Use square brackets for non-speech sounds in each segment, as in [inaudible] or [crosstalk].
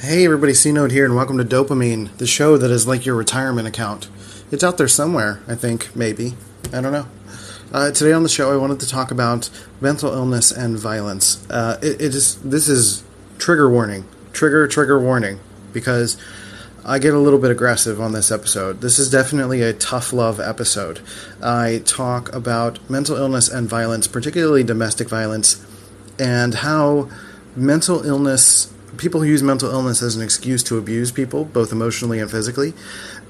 Hey everybody, C Note here, and welcome to Dopamine, the show that is like your retirement account. It's out there somewhere, I think, maybe. I don't know. Uh, today on the show, I wanted to talk about mental illness and violence. Uh, it, it is this is trigger warning, trigger trigger warning, because I get a little bit aggressive on this episode. This is definitely a tough love episode. I talk about mental illness and violence, particularly domestic violence, and how mental illness people who use mental illness as an excuse to abuse people, both emotionally and physically,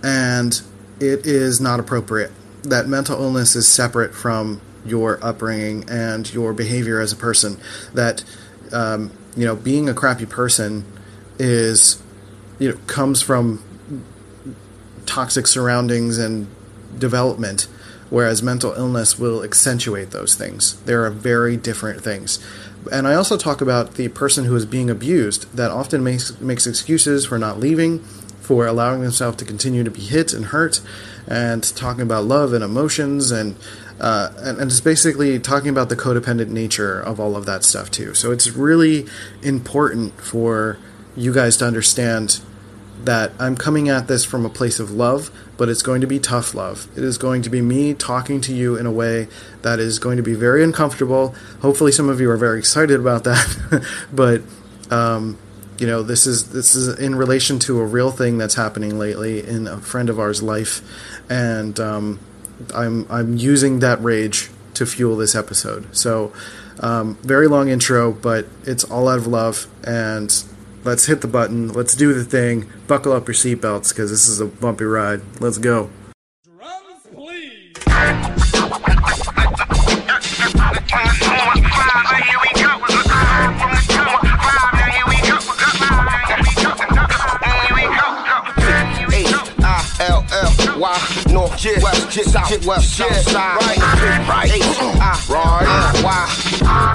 and it is not appropriate. That mental illness is separate from your upbringing and your behavior as a person. That um, you know, being a crappy person is you know comes from toxic surroundings and development whereas mental illness will accentuate those things. There are very different things. And I also talk about the person who is being abused that often makes makes excuses for not leaving, for allowing themselves to continue to be hit and hurt, and talking about love and emotions and uh, and, and just basically talking about the codependent nature of all of that stuff too. So it's really important for you guys to understand that I'm coming at this from a place of love, but it's going to be tough love. It is going to be me talking to you in a way that is going to be very uncomfortable. Hopefully, some of you are very excited about that, [laughs] but um, you know, this is this is in relation to a real thing that's happening lately in a friend of ours' life, and um, I'm I'm using that rage to fuel this episode. So, um, very long intro, but it's all out of love and Let's hit the button. Let's do the thing. Buckle up your seatbelts because this is a bumpy ride. Let's go. Drums, please. Why north, yeah, west, yeah, south, west, yeah, side, right, right, H, I, right, why,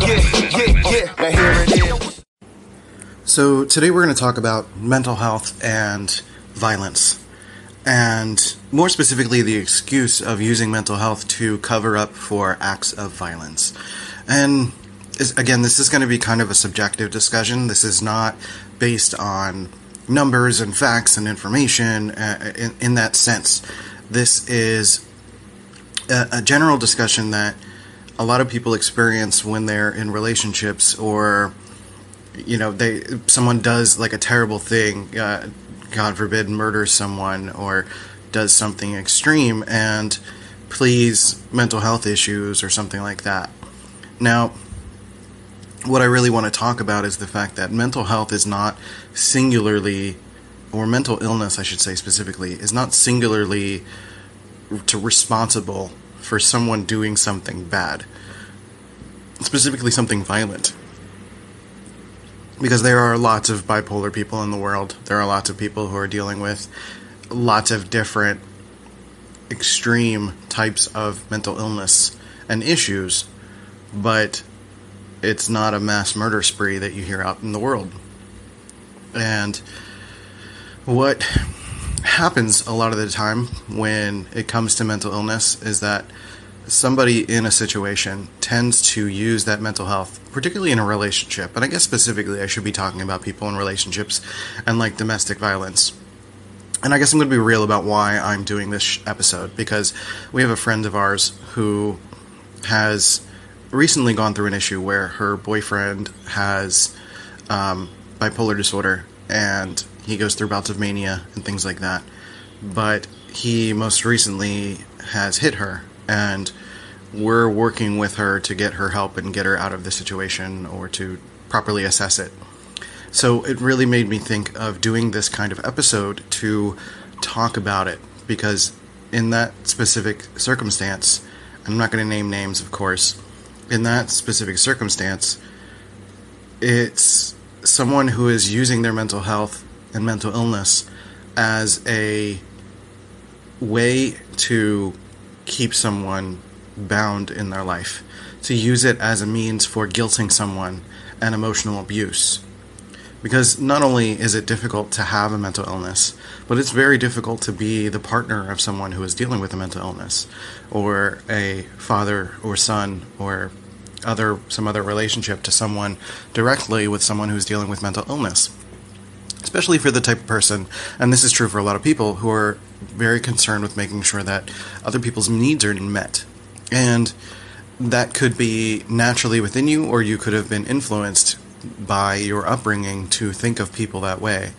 yeah, yeah, yeah. Now here it is. So, today we're going to talk about mental health and violence, and more specifically, the excuse of using mental health to cover up for acts of violence. And again, this is going to be kind of a subjective discussion. This is not based on numbers and facts and information uh, in, in that sense. This is a, a general discussion that a lot of people experience when they're in relationships or you know they someone does like a terrible thing uh, god forbid murders someone or does something extreme and please mental health issues or something like that. Now what i really want to talk about is the fact that mental health is not singularly or mental illness i should say specifically is not singularly to responsible for someone doing something bad specifically something violent because there are lots of bipolar people in the world. There are lots of people who are dealing with lots of different extreme types of mental illness and issues, but it's not a mass murder spree that you hear out in the world. And what happens a lot of the time when it comes to mental illness is that somebody in a situation tends to use that mental health, particularly in a relationship, and I guess specifically I should be talking about people in relationships and like domestic violence. And I guess I'm going to be real about why I'm doing this episode because we have a friend of ours who has recently gone through an issue where her boyfriend has um, bipolar disorder and he goes through bouts of mania and things like that. But he most recently has hit her and we're working with her to get her help and get her out of the situation or to properly assess it. So it really made me think of doing this kind of episode to talk about it because in that specific circumstance, I'm not going to name names, of course. In that specific circumstance, it's someone who is using their mental health and mental illness as a way to keep someone bound in their life, to use it as a means for guilting someone and emotional abuse. Because not only is it difficult to have a mental illness, but it's very difficult to be the partner of someone who is dealing with a mental illness, or a father or son, or other some other relationship to someone directly with someone who's dealing with mental illness especially for the type of person, and this is true for a lot of people who are very concerned with making sure that other people's needs are met. And that could be naturally within you, or you could have been influenced by your upbringing to think of people that way.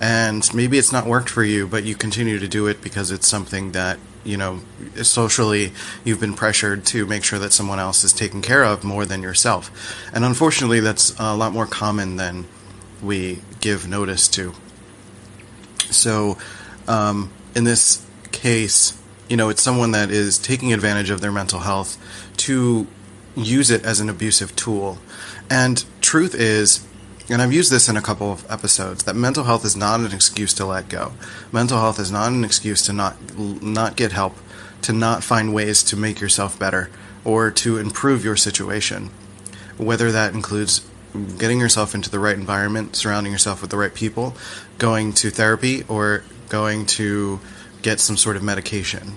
And maybe it's not worked for you, but you continue to do it because it's something that, you know, socially you've been pressured to make sure that someone else is taken care of more than yourself. And unfortunately, that's a lot more common than we give notice to. So, um, in this case, you know, it's someone that is taking advantage of their mental health to use it as an abusive tool. And truth is, and I've used this in a couple of episodes, that mental health is not an excuse to let go. Mental health is not an excuse to not not get help, to not find ways to make yourself better or to improve your situation. Whether that includes getting yourself into the right environment, surrounding yourself with the right people, going to therapy or going to get some sort of medication.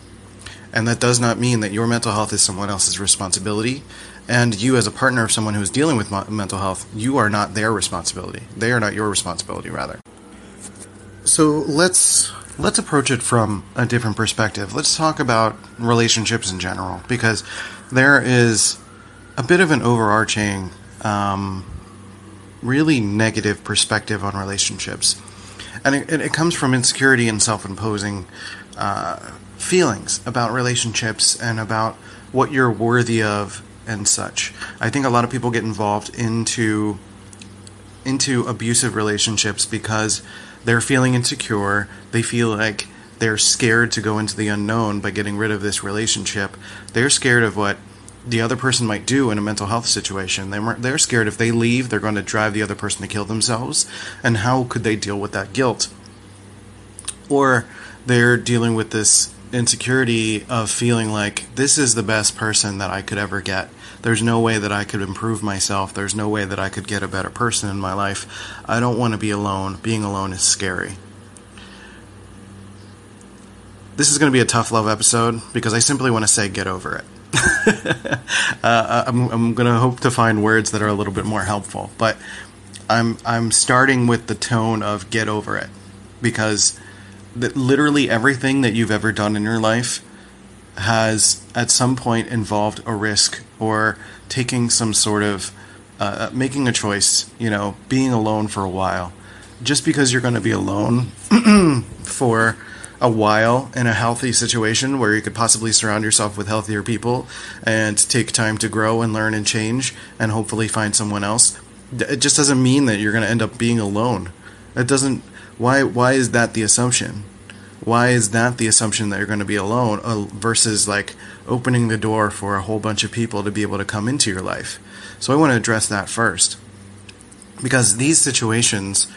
And that does not mean that your mental health is someone else's responsibility. And you, as a partner of someone who is dealing with mental health, you are not their responsibility. They are not your responsibility, rather. So let's let's approach it from a different perspective. Let's talk about relationships in general, because there is a bit of an overarching, um, really negative perspective on relationships, and it, it comes from insecurity and self-imposing uh, feelings about relationships and about what you're worthy of and such. I think a lot of people get involved into into abusive relationships because they're feeling insecure. They feel like they're scared to go into the unknown by getting rid of this relationship. They're scared of what the other person might do in a mental health situation. They're, they're scared if they leave, they're going to drive the other person to kill themselves. And how could they deal with that guilt? Or they're dealing with this insecurity of feeling like this is the best person that I could ever get. There's no way that I could improve myself. There's no way that I could get a better person in my life. I don't want to be alone. Being alone is scary. This is going to be a tough love episode because I simply want to say get over it. [laughs] uh, I'm, I'm going to hope to find words that are a little bit more helpful, but I'm I'm starting with the tone of get over it because that literally everything that you've ever done in your life has at some point involved a risk or taking some sort of uh, making a choice, you know, being alone for a while. Just because you're going to be alone [clears throat] for a while in a healthy situation where you could possibly surround yourself with healthier people and take time to grow and learn and change and hopefully find someone else, it just doesn't mean that you're going to end up being alone. It doesn't why why is that the assumption? Why is that the assumption that you're going to be alone uh, versus like opening the door for a whole bunch of people to be able to come into your life? So I want to address that first. Because these situations,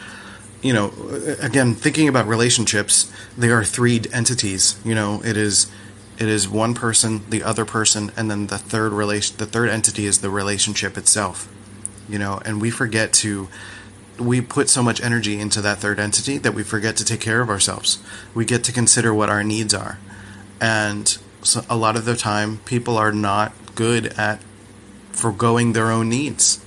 you know, again, thinking about relationships, they are three entities. You know, it is it is one person, the other person, and then the third relation the third entity is the relationship itself. You know, and we forget to we put so much energy into that third entity that we forget to take care of ourselves. We get to consider what our needs are. And so a lot of the time, people are not good at foregoing their own needs.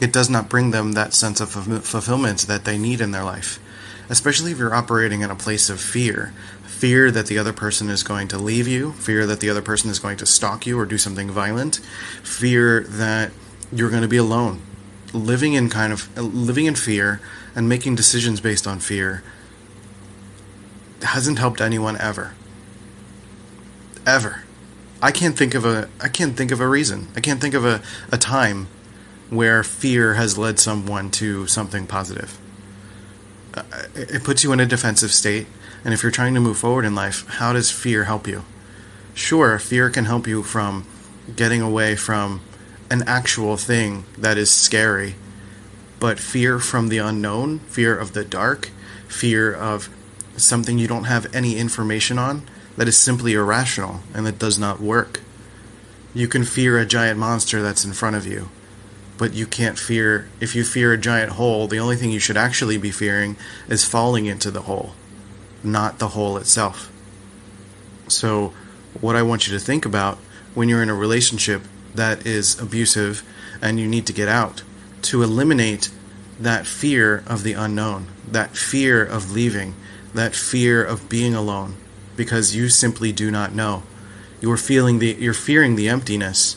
It does not bring them that sense of fulfillment that they need in their life, especially if you're operating in a place of fear. Fear that the other person is going to leave you, fear that the other person is going to stalk you or do something violent, fear that you're going to be alone living in kind of living in fear and making decisions based on fear hasn't helped anyone ever. Ever. I can't think of a I can't think of a reason. I can't think of a, a time where fear has led someone to something positive. Uh, it puts you in a defensive state, and if you're trying to move forward in life, how does fear help you? Sure, fear can help you from getting away from an actual thing that is scary, but fear from the unknown, fear of the dark, fear of something you don't have any information on, that is simply irrational and that does not work. You can fear a giant monster that's in front of you, but you can't fear, if you fear a giant hole, the only thing you should actually be fearing is falling into the hole, not the hole itself. So, what I want you to think about when you're in a relationship that is abusive and you need to get out to eliminate that fear of the unknown, that fear of leaving, that fear of being alone because you simply do not know. You're feeling the you're fearing the emptiness.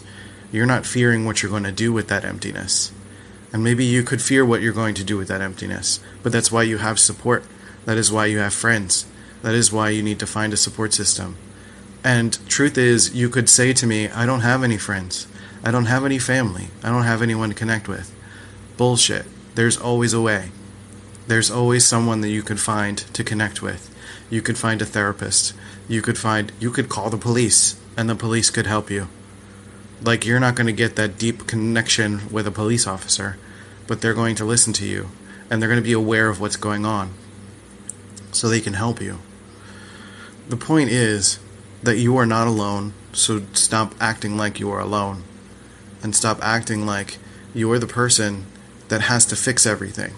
You're not fearing what you're going to do with that emptiness. And maybe you could fear what you're going to do with that emptiness, but that's why you have support. That is why you have friends. That is why you need to find a support system. And truth is, you could say to me, I don't have any friends. I don't have any family. I don't have anyone to connect with. Bullshit. There's always a way. There's always someone that you could find to connect with. You could find a therapist. You could find you could call the police and the police could help you. Like you're not going to get that deep connection with a police officer, but they're going to listen to you and they're going to be aware of what's going on so they can help you. The point is that you are not alone, so stop acting like you are alone and stop acting like you're the person that has to fix everything.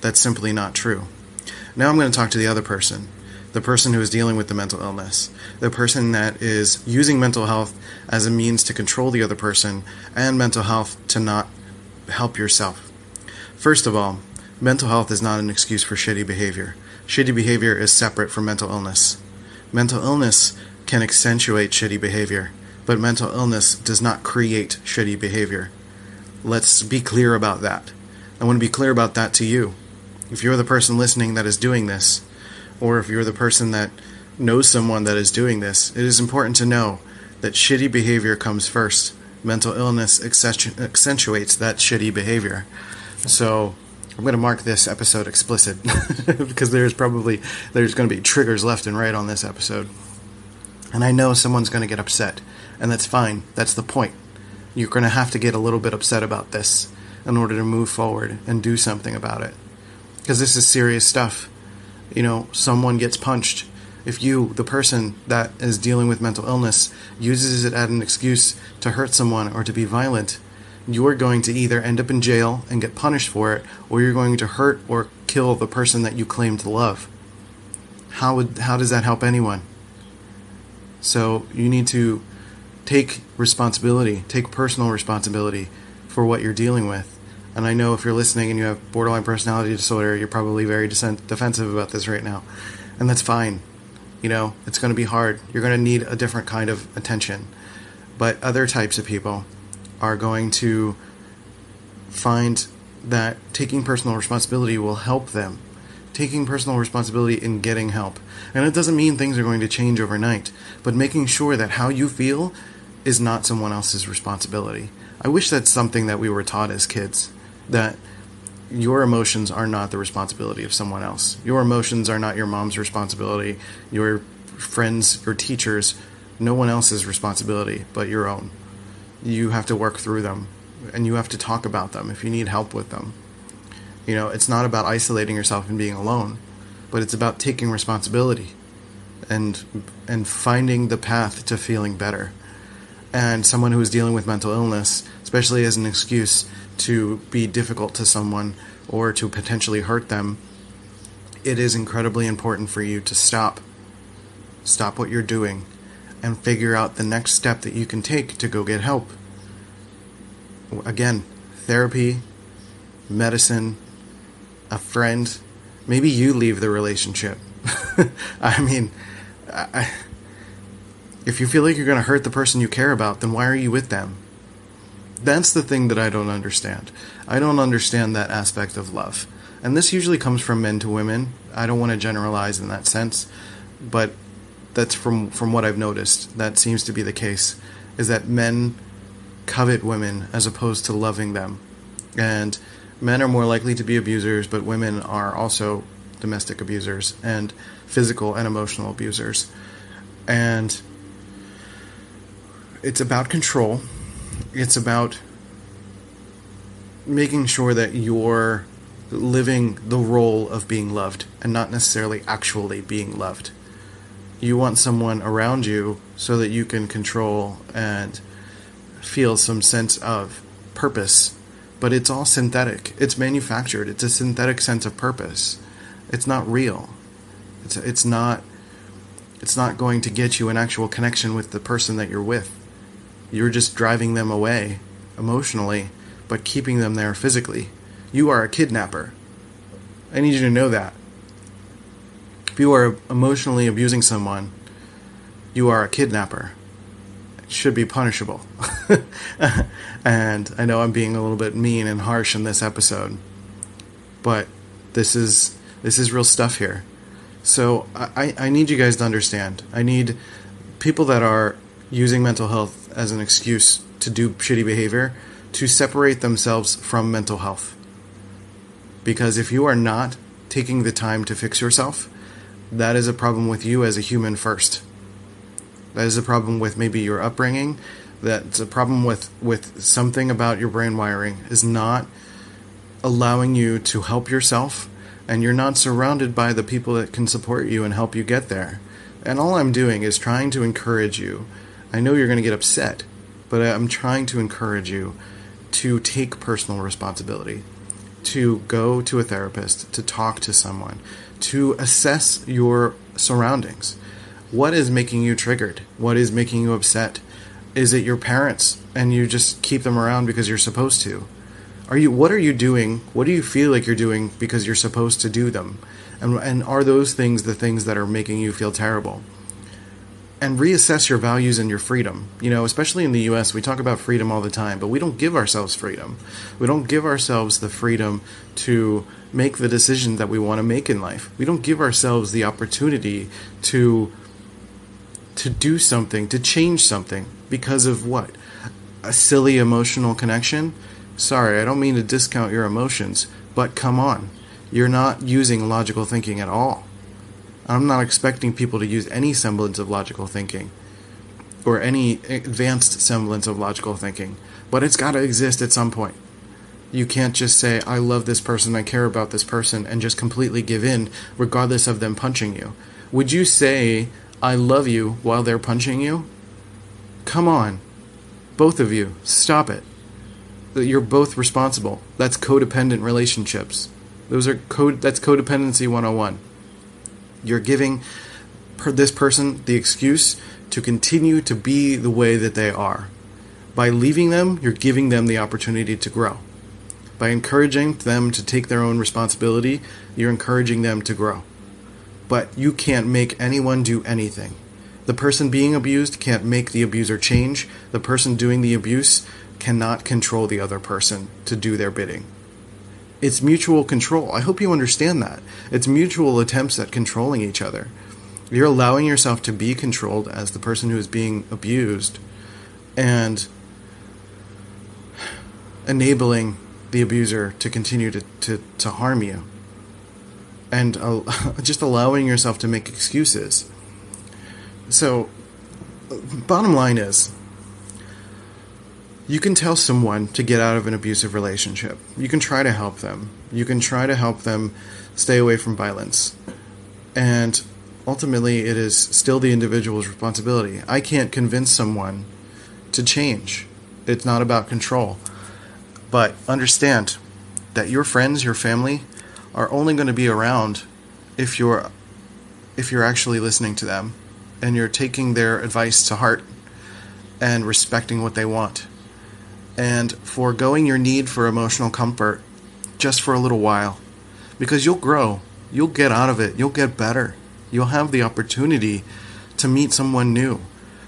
That's simply not true. Now I'm going to talk to the other person, the person who is dealing with the mental illness, the person that is using mental health as a means to control the other person and mental health to not help yourself. First of all, mental health is not an excuse for shitty behavior. Shitty behavior is separate from mental illness. Mental illness can accentuate shitty behavior, but mental illness does not create shitty behavior. Let's be clear about that. I want to be clear about that to you. If you're the person listening that is doing this, or if you're the person that knows someone that is doing this, it is important to know that shitty behavior comes first. Mental illness accentuates that shitty behavior. So, I'm going to mark this episode explicit [laughs] because there's probably there's going to be triggers left and right on this episode. And I know someone's going to get upset, and that's fine. That's the point. You're going to have to get a little bit upset about this in order to move forward and do something about it. Because this is serious stuff. You know, someone gets punched. If you, the person that is dealing with mental illness, uses it as an excuse to hurt someone or to be violent, you're going to either end up in jail and get punished for it, or you're going to hurt or kill the person that you claim to love. How would how does that help anyone? So you need to take responsibility, take personal responsibility for what you're dealing with. And I know if you're listening and you have borderline personality disorder, you're probably very defensive about this right now. And that's fine. You know, it's going to be hard. You're going to need a different kind of attention. But other types of people are going to find that taking personal responsibility will help them. Taking personal responsibility in getting help. And it doesn't mean things are going to change overnight, but making sure that how you feel is not someone else's responsibility. I wish that's something that we were taught as kids that your emotions are not the responsibility of someone else. Your emotions are not your mom's responsibility, your friends, your teachers, no one else's responsibility but your own. You have to work through them and you have to talk about them if you need help with them. You know, it's not about isolating yourself and being alone, but it's about taking responsibility and and finding the path to feeling better. And someone who is dealing with mental illness, especially as an excuse to be difficult to someone or to potentially hurt them, it is incredibly important for you to stop. Stop what you're doing and figure out the next step that you can take to go get help. Again, therapy, medicine, a friend, maybe you leave the relationship. [laughs] I mean, I, if you feel like you're going to hurt the person you care about, then why are you with them? That's the thing that I don't understand. I don't understand that aspect of love. And this usually comes from men to women. I don't want to generalize in that sense, but that's from from what I've noticed. That seems to be the case is that men covet women as opposed to loving them. And men are more likely to be abusers, but women are also domestic abusers and physical and emotional abusers. And it's about control it's about making sure that you're living the role of being loved and not necessarily actually being loved. You want someone around you so that you can control and feel some sense of purpose, but it's all synthetic. It's manufactured. It's a synthetic sense of purpose. It's not real. It's it's not it's not going to get you an actual connection with the person that you're with you're just driving them away emotionally, but keeping them there physically. you are a kidnapper. I need you to know that. If you are emotionally abusing someone, you are a kidnapper. It should be punishable. [laughs] and I know I'm being a little bit mean and harsh in this episode, but this is this is real stuff here. So I, I need you guys to understand. I need people that are using mental health as an excuse to do shitty behavior to separate themselves from mental health. Because if you are not taking the time to fix yourself, that is a problem with you as a human first. That is a problem with maybe your upbringing. That's a problem with, with something about your brain wiring is not allowing you to help yourself and you're not surrounded by the people that can support you and help you get there. And all I'm doing is trying to encourage you. I know you're going to get upset, but I'm trying to encourage you to take personal responsibility, to go to a therapist, to talk to someone, to assess your surroundings. What is making you triggered? What is making you upset? Is it your parents and you just keep them around because you're supposed to? Are you what are you doing? What do you feel like you're doing because you're supposed to do them? And and are those things the things that are making you feel terrible? And reassess your values and your freedom. You know, especially in the US, we talk about freedom all the time, but we don't give ourselves freedom. We don't give ourselves the freedom to make the decisions that we want to make in life. We don't give ourselves the opportunity to to do something, to change something because of what? A silly emotional connection? Sorry, I don't mean to discount your emotions, but come on. You're not using logical thinking at all. I'm not expecting people to use any semblance of logical thinking or any advanced semblance of logical thinking, but it's got to exist at some point. You can't just say, I love this person, I care about this person, and just completely give in, regardless of them punching you. Would you say, I love you while they're punching you? Come on. Both of you, stop it you're both responsible. That's codependent relationships. Those are code. That's codependency 101. You're giving per this person the excuse to continue to be the way that they are. By leaving them, you're giving them the opportunity to grow. By encouraging them to take their own responsibility, you're encouraging them to grow. But you can't make anyone do anything. The person being abused can't make the abuser change. The person doing the abuse cannot control the other person to do their bidding. It's mutual control. I hope you understand that. It's mutual attempts at controlling each other. You're allowing yourself to be controlled as the person who is being abused and enabling the abuser to continue to, to, to harm you and uh, [laughs] just allowing yourself to make excuses. So, bottom line is you can tell someone to get out of an abusive relationship. You can try to help them. You can try to help them stay away from violence. And ultimately, it is still the individual's responsibility. I can't convince someone to change. It's not about control. But understand that your friends, your family, are only going to be around if you're if you're actually listening to them and you're taking their advice to heart and respecting what they want and foregoing your need for emotional comfort just for a little while. Because you'll grow, you'll get out of it, you'll get better, you'll have the opportunity to meet someone new.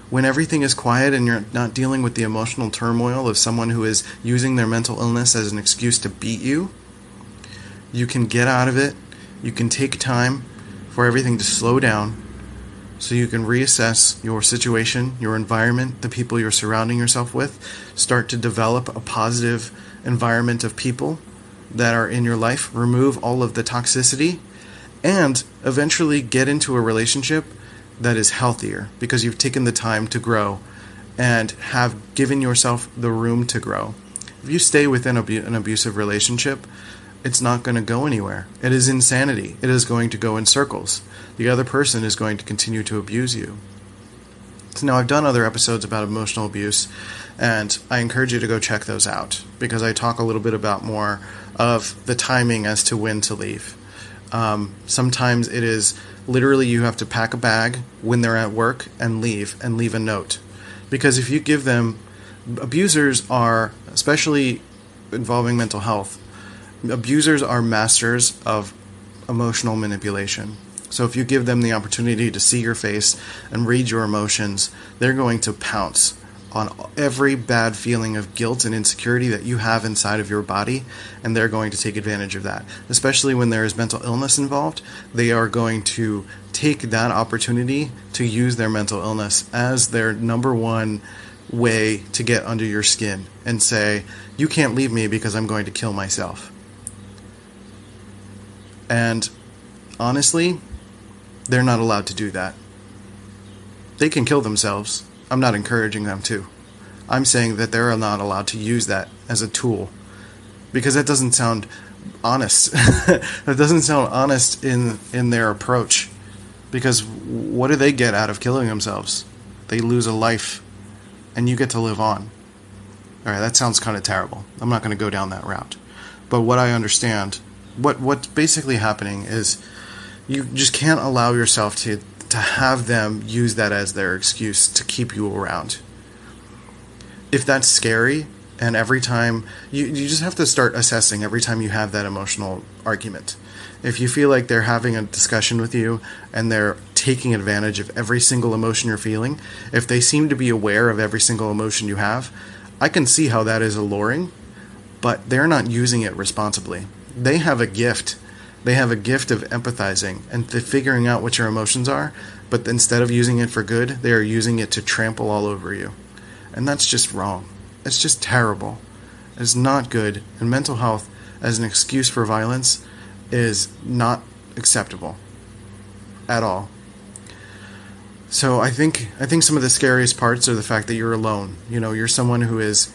When everything is quiet and you're not dealing with the emotional turmoil of someone who is using their mental illness as an excuse to beat you, you can get out of it. You can take time for everything to slow down so you can reassess your situation, your environment, the people you're surrounding yourself with, start to develop a positive environment of people that are in your life, remove all of the toxicity, and eventually get into a relationship that is healthier because you've taken the time to grow and have given yourself the room to grow. If you stay within an abusive relationship, it's not going to go anywhere. It is insanity. It is going to go in circles. The other person is going to continue to abuse you. So now I've done other episodes about emotional abuse, and I encourage you to go check those out because I talk a little bit about more of the timing as to when to leave. Um, sometimes it is literally you have to pack a bag when they're at work and leave and leave a note. Because if you give them, abusers are, especially involving mental health, Abusers are masters of emotional manipulation. So if you give them the opportunity to see your face and read your emotions, they're going to pounce on every bad feeling of guilt and insecurity that you have inside of your body, and they're going to take advantage of that. Especially when there is mental illness involved, they are going to take that opportunity to use their mental illness as their number one way to get under your skin and say, You can't leave me because I'm going to kill myself. And honestly, they're not allowed to do that. They can kill themselves. I'm not encouraging them to. I'm saying that they're not allowed to use that as a tool because that doesn't sound honest. [laughs] that doesn't sound honest in in their approach. Because what do they get out of killing themselves? They lose a life and you get to live on. All right, that sounds kind of terrible. I'm not going to go down that route. But what I understand, what what's basically happening is you just can't allow yourself to to have them use that as their excuse to keep you around. If that's scary, and every time you, you just have to start assessing every time you have that emotional argument. If you feel like they're having a discussion with you and they're taking advantage of every single emotion you're feeling, if they seem to be aware of every single emotion you have, I can see how that is alluring, but they're not using it responsibly. They have a gift they have a gift of empathizing and figuring out what your emotions are, but instead of using it for good, they are using it to trample all over you. And that's just wrong. It's just terrible. It's not good. And mental health as an excuse for violence is not acceptable at all. So I think I think some of the scariest parts are the fact that you're alone. You know, you're someone who is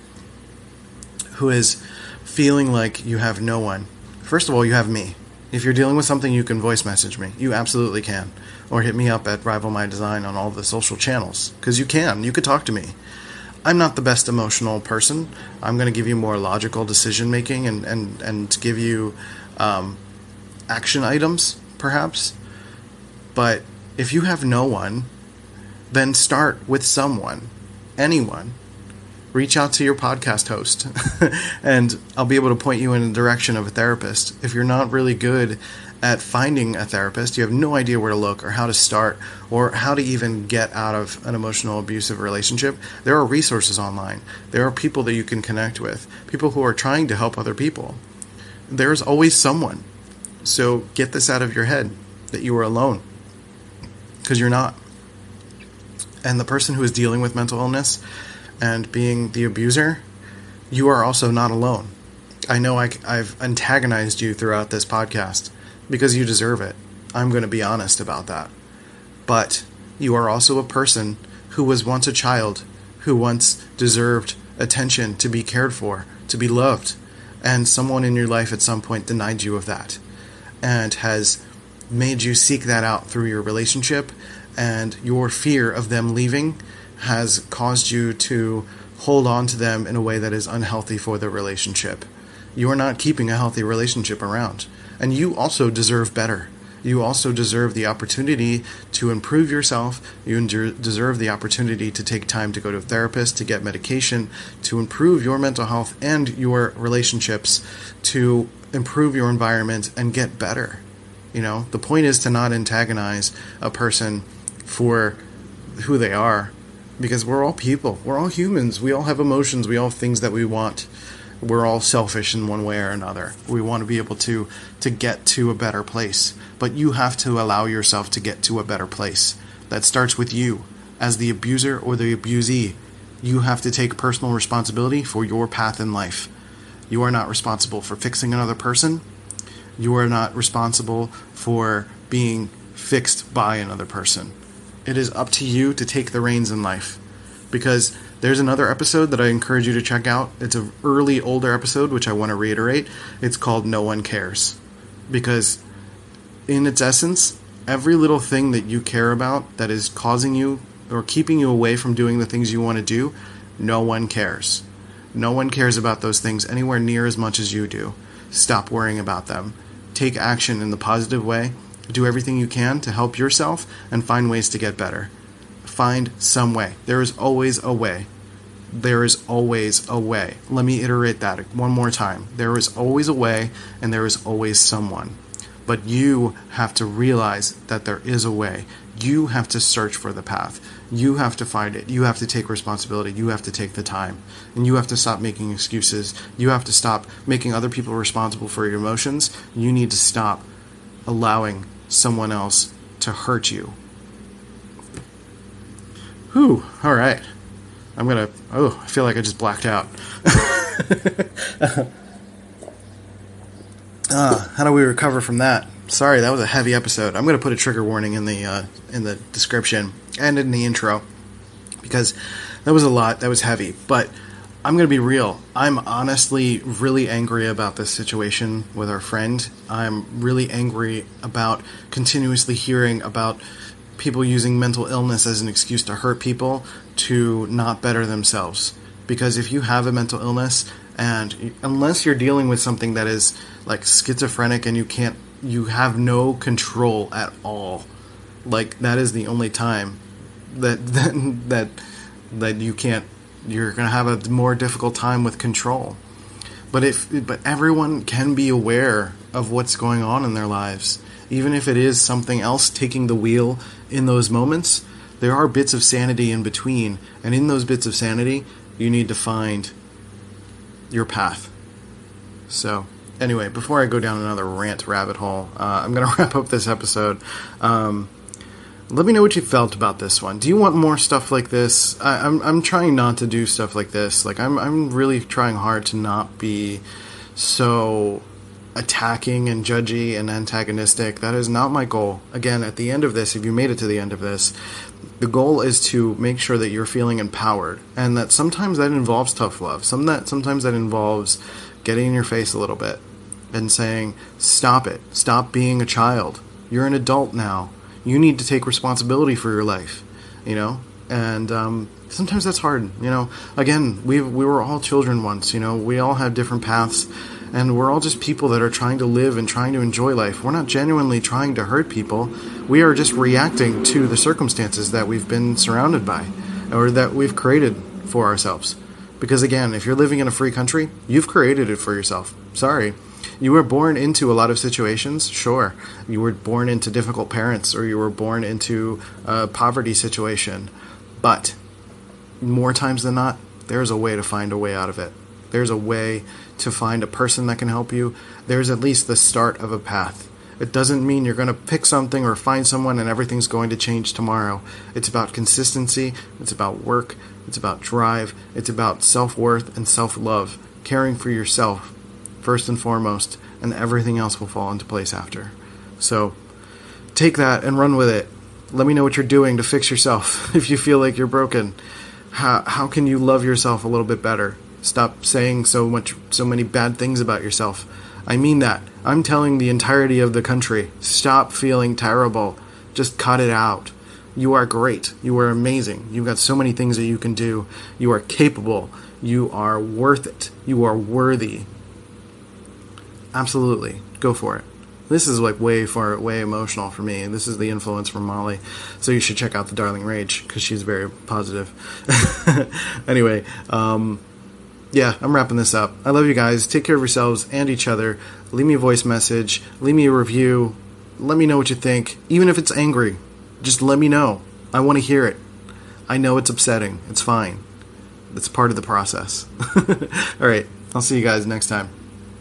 who is feeling like you have no one. First of all, you have me. If you're dealing with something, you can voice message me. You absolutely can. Or hit me up at Rival My Design on all the social channels. Because you can. You could talk to me. I'm not the best emotional person. I'm going to give you more logical decision making and, and, and give you um, action items, perhaps. But if you have no one, then start with someone, anyone reach out to your podcast host [laughs] and I'll be able to point you in the direction of a therapist. If you're not really good at finding a therapist, you have no idea where to look or how to start or how to even get out of an emotional abusive relationship, there are resources online. There are people that you can connect with, people who are trying to help other people. There's always someone. So get this out of your head that you are alone because you're not. And the person who is dealing with mental illness, and being the abuser, you are also not alone. I know I, have antagonized you throughout this podcast because you deserve it. I'm going to be honest about that. But you are also a person who was once a child, who once deserved attention, to be cared for, to be loved, and someone in your life at some point denied you of that and has made you seek that out through your relationship and your fear of them leaving has caused you to hold on to them in a way that is unhealthy for the relationship. You are not keeping a healthy relationship around. And you also deserve better. You also deserve the opportunity to improve yourself. You deserve the opportunity to take time to go to a therapist, to get medication, to improve your mental health and your relationships, to improve your environment and get better. You know, the point is to not antagonize a person for who they are because we're all people. We're all humans. We all have emotions. We all have things that we want. We're all selfish in one way or another. We want to be able to to get to a better place. But you have to allow yourself to get to a better place. That starts with you as the abuser or the abusee. You have to take personal responsibility for your path in life. You are not responsible for fixing another person. You are not responsible for being fixed by another person it is up to you to take the reins in life. Because there's another episode that I encourage you to check out. It's an early, older episode, which I want to reiterate. It's called No One Cares. Because, in its essence, every little thing that you care about that is causing you or keeping you away from doing the things you want to do, no one cares. No one cares about those things anywhere near as much as you do. Stop worrying about them. Take action in the positive way do everything you can to help yourself and find ways to get better. Find some way. There is always a way. there is always a way. Let me iterate that one more time. There is always a way, and there is always someone. But you have to realize that there is a way. You have to search for the path. You have to find it. You have to take responsibility. You have to take the time. And you have to stop making excuses. You have to stop making other people responsible for your emotions. You need to stop allowing someone else to hurt you. Whew, all right. I'm gonna. Oh, I feel like I just blacked out. [laughs] uh, how do we recover from that? Sorry, that was a heavy episode. I'm gonna put a trigger warning in the uh, in the description and in the intro because that was a lot. That was heavy, but I'm gonna be real. I'm honestly really angry about this situation with our friend. I'm really angry about continuously hearing about people using mental illness as an excuse to hurt people to not better themselves. Because if you have a mental illness, and unless you're dealing with something that is like schizophrenic and you can't, you have no control at all, like that is the only time that that [laughs] that, that you can't, you're gonna have a more difficult time with control. But if, but everyone can be aware of what's going on in their lives even if it is something else taking the wheel in those moments, there are bits of sanity in between. And in those bits of sanity, you need to find your path. So, anyway, before I go down another rant rabbit hole, uh, I'm going [laughs] to wrap up this episode. Um, let me know what you felt about this one. Do you want more stuff like this? I, am I'm, I'm trying not to do stuff like this. Like I'm I'm really trying hard to not be so attacking and judgy and antagonistic. That is not my goal. Again, at the end of this, if you made it to the end of this, the goal is to make sure that you're feeling empowered and that sometimes that involves tough love. Some that sometimes that involves getting in your face a little bit and saying, "Stop it. Stop being a child. You're an adult now. You need to take responsibility for your life." You know? And um, sometimes that's hard, you know. Again, we we were all children once, you know. We all have different paths and we're all just people that are trying to live and trying to enjoy life. We're not genuinely trying to hurt people. We are just reacting to the circumstances that we've been surrounded by or that we've created for ourselves. Because again, if you're living in a free country, you've created it for yourself. Sorry. You were born into a lot of situations, sure. You were born into difficult parents or you were born into a poverty situation. But more times than not, there's a way to find a way out of it. There's a way to find a person that can help you, there's at least the start of a path. It doesn't mean you're going to pick something or find someone and everything's going to change tomorrow. It's about consistency, it's about work, it's about drive, it's about self worth and self love, caring for yourself first and foremost, and everything else will fall into place after. So take that and run with it. Let me know what you're doing to fix yourself [laughs] if you feel like you're broken. How, how can you love yourself a little bit better? Stop saying so much, so many bad things about yourself. I mean that. I'm telling the entirety of the country. Stop feeling terrible. Just cut it out. You are great. You are amazing. You've got so many things that you can do. You are capable. You are worth it. You are worthy. Absolutely. Go for it. This is like way far, way emotional for me. This is the influence from Molly. So you should check out The Darling Rage because she's very positive. [laughs] anyway, um, yeah, I'm wrapping this up. I love you guys. Take care of yourselves and each other. Leave me a voice message. Leave me a review. Let me know what you think. Even if it's angry, just let me know. I want to hear it. I know it's upsetting. It's fine. It's part of the process. [laughs] All right. I'll see you guys next time.